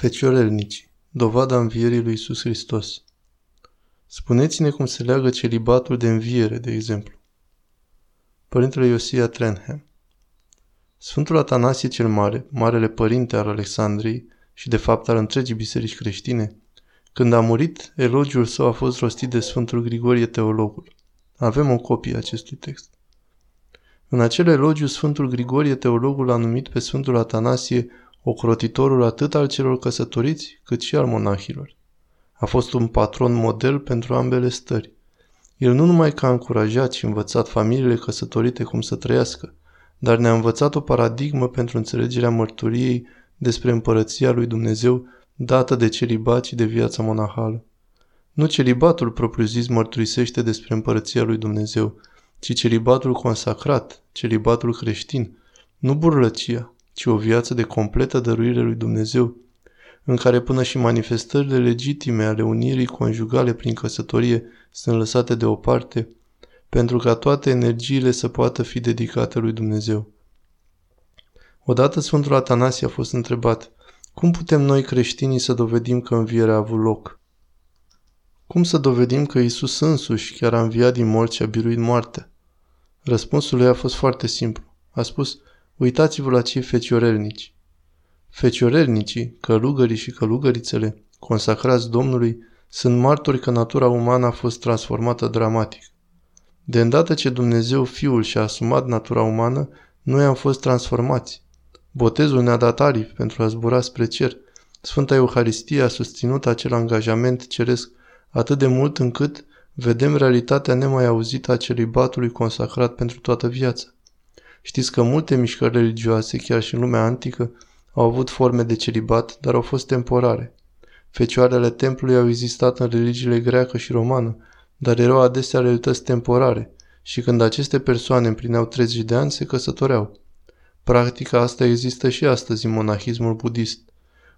Feciorelnici, dovada învierii lui Isus Hristos. Spuneți-ne cum se leagă celibatul de înviere, de exemplu. Părintele Iosia Trenham Sfântul Atanasie cel Mare, marele părinte al Alexandriei și de fapt al întregii biserici creștine, când a murit, elogiul său a fost rostit de Sfântul Grigorie Teologul. Avem o copie a acestui text. În acel elogiu, Sfântul Grigorie Teologul a numit pe Sfântul Atanasie ocrotitorul atât al celor căsătoriți, cât și al monahilor. A fost un patron model pentru ambele stări. El nu numai că a încurajat și învățat familiile căsătorite cum să trăiască, dar ne-a învățat o paradigmă pentru înțelegerea mărturiei despre împărăția lui Dumnezeu dată de celibat și de viața monahală. Nu celibatul propriu-zis mărturisește despre împărăția lui Dumnezeu, ci celibatul consacrat, celibatul creștin, nu burlăcia, ci o viață de completă dăruire lui Dumnezeu, în care până și manifestările legitime ale unirii conjugale prin căsătorie sunt lăsate deoparte, pentru ca toate energiile să poată fi dedicate lui Dumnezeu. Odată Sfântul Atanasie a fost întrebat, cum putem noi creștinii să dovedim că învierea a avut loc? Cum să dovedim că Isus însuși chiar a înviat din morți și a biruit moartea? Răspunsul lui a fost foarte simplu. A spus, Uitați-vă la cei feciorelnici. Feciorelnicii, călugării și călugărițele, consacrați Domnului, sunt martori că natura umană a fost transformată dramatic. De îndată ce Dumnezeu Fiul și-a asumat natura umană, noi am fost transformați. Botezul ne-a dat aripi pentru a zbura spre cer. Sfânta Euharistie a susținut acel angajament ceresc atât de mult încât vedem realitatea nemai auzită a celibatului consacrat pentru toată viața. Știți că multe mișcări religioase, chiar și în lumea antică, au avut forme de celibat, dar au fost temporare. Fecioarele templului au existat în religiile greacă și romană, dar erau adesea realități temporare și când aceste persoane împlineau 30 de ani, se căsătoreau. Practica asta există și astăzi în monahismul budist.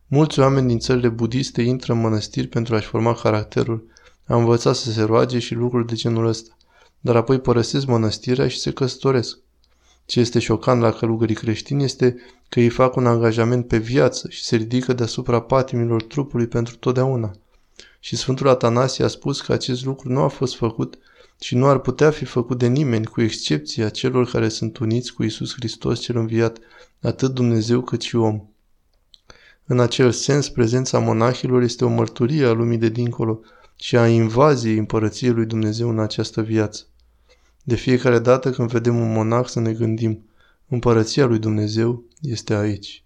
Mulți oameni din țările budiste intră în mănăstiri pentru a-și forma caracterul, a învăța să se roage și lucruri de genul ăsta, dar apoi părăsesc mănăstirea și se căsătoresc. Ce este șocant la călugării creștini este că ei fac un angajament pe viață și se ridică deasupra patimilor trupului pentru totdeauna. Și Sfântul Atanasie a spus că acest lucru nu a fost făcut și nu ar putea fi făcut de nimeni, cu excepția celor care sunt uniți cu Isus Hristos cel înviat, atât Dumnezeu cât și om. În acel sens, prezența monahilor este o mărturie a lumii de dincolo și a invaziei împărăției lui Dumnezeu în această viață. De fiecare dată când vedem un monah să ne gândim, împărăția lui Dumnezeu este aici.